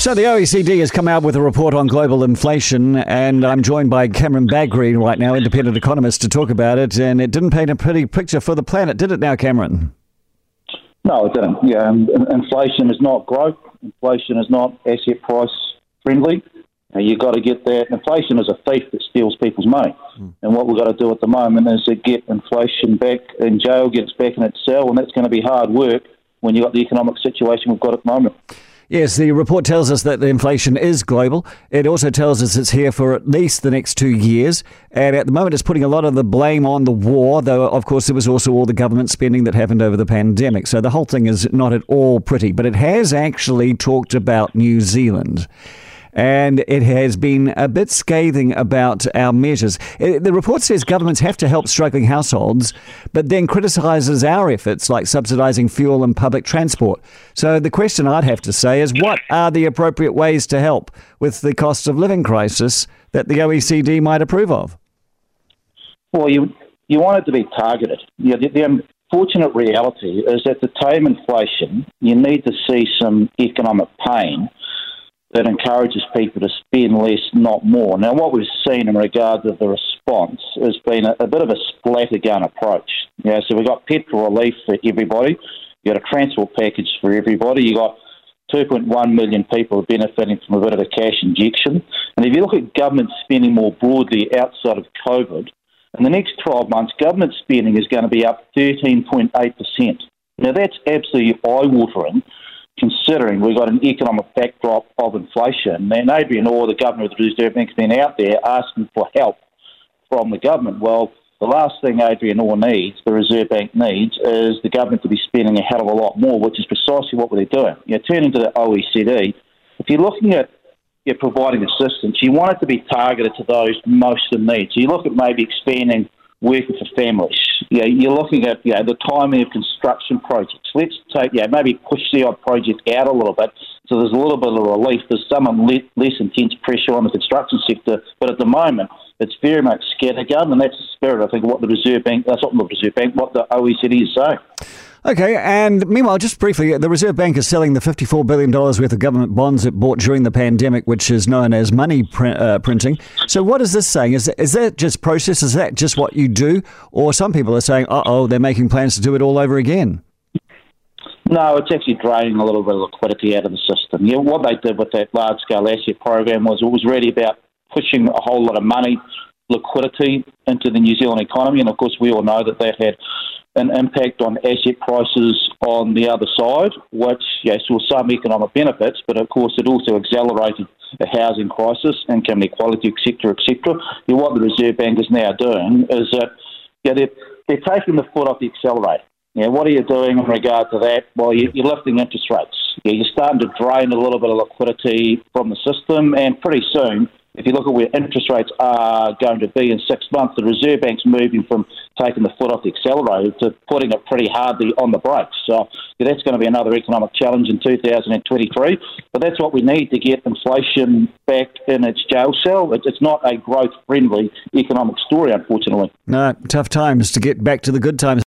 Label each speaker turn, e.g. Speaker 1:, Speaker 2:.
Speaker 1: So the OECD has come out with a report on global inflation, and I'm joined by Cameron Bagrie right now, independent economist, to talk about it. And it didn't paint a pretty picture for the planet, did it? Now, Cameron.
Speaker 2: No, it didn't. Yeah, inflation is not growth. Inflation is not asset price friendly. You've got to get that. Inflation is a thief that steals people's money. Mm. And what we've got to do at the moment is to get inflation back in jail, get it back in its cell, and that's going to be hard work when you've got the economic situation we've got at the moment.
Speaker 1: Yes, the report tells us that the inflation is global. It also tells us it's here for at least the next two years. And at the moment, it's putting a lot of the blame on the war, though, of course, there was also all the government spending that happened over the pandemic. So the whole thing is not at all pretty. But it has actually talked about New Zealand and it has been a bit scathing about our measures. Uh, the report says governments have to help struggling households, but then criticises our efforts like subsidising fuel and public transport. So the question I'd have to say is what are the appropriate ways to help with the cost of living crisis that the OECD might approve of?
Speaker 2: Well, you, you want it to be targeted. You know, the, the unfortunate reality is that to tame inflation, you need to see some economic pain that encourages people to spend less, not more. Now, what we've seen in regard to the response has been a, a bit of a splattergun approach. You know, so we've got petrol relief for everybody, you've got a transport package for everybody, you've got 2.1 million people benefiting from a bit of a cash injection. And if you look at government spending more broadly outside of COVID, in the next 12 months, government spending is going to be up 13.8%. Now, that's absolutely eye watering considering we've got an economic backdrop of inflation. And Adrian Orr, the governor of the Reserve Bank, has been out there asking for help from the government. Well, the last thing Adrian Orr needs, the Reserve Bank needs, is the government to be spending a hell of a lot more, which is precisely what they're doing. You know, turning to the OECD, if you're looking at you know, providing assistance, you want it to be targeted to those most in need. So you look at maybe expanding working for families. Yeah, you're looking at you know, the timing of construction projects. Let's take yeah maybe push the odd project out a little bit so there's a little bit of relief. There's some less intense pressure on the construction sector, but at the moment it's very much scattergun, and that's the spirit I think what the Reserve Bank, that's not the Reserve Bank, what the OECD is saying.
Speaker 1: Okay, and meanwhile, just briefly, the Reserve Bank is selling the $54 billion worth of government bonds it bought during the pandemic, which is known as money print, uh, printing. So, what is this saying? Is, is that just process? Is that just what you do? Or some people are saying, uh oh, they're making plans to do it all over again?
Speaker 2: No, it's actually draining a little bit of liquidity out of the system. Yeah, what they did with that large scale asset program was it was really about pushing a whole lot of money, liquidity into the New Zealand economy. And of course, we all know that that had an impact on asset prices on the other side, which yes, saw some economic benefits, but of course it also accelerated the housing crisis, income inequality, etc., etc. what the Reserve Bank is now doing is that yeah, they're, they're taking the foot off the accelerator. Yeah, what are you doing in regard to that? Well, you, are lifting interest rates. Yeah, you're starting to drain a little bit of liquidity from the system, and pretty soon if you look at where interest rates are going to be in six months, the Reserve Bank's moving from taking the foot off the accelerator to putting it pretty hardly on the brakes. So yeah, that's going to be another economic challenge in 2023. But that's what we need to get inflation back in its jail cell. It's not a growth friendly economic story, unfortunately.
Speaker 1: No, tough times to get back to the good times.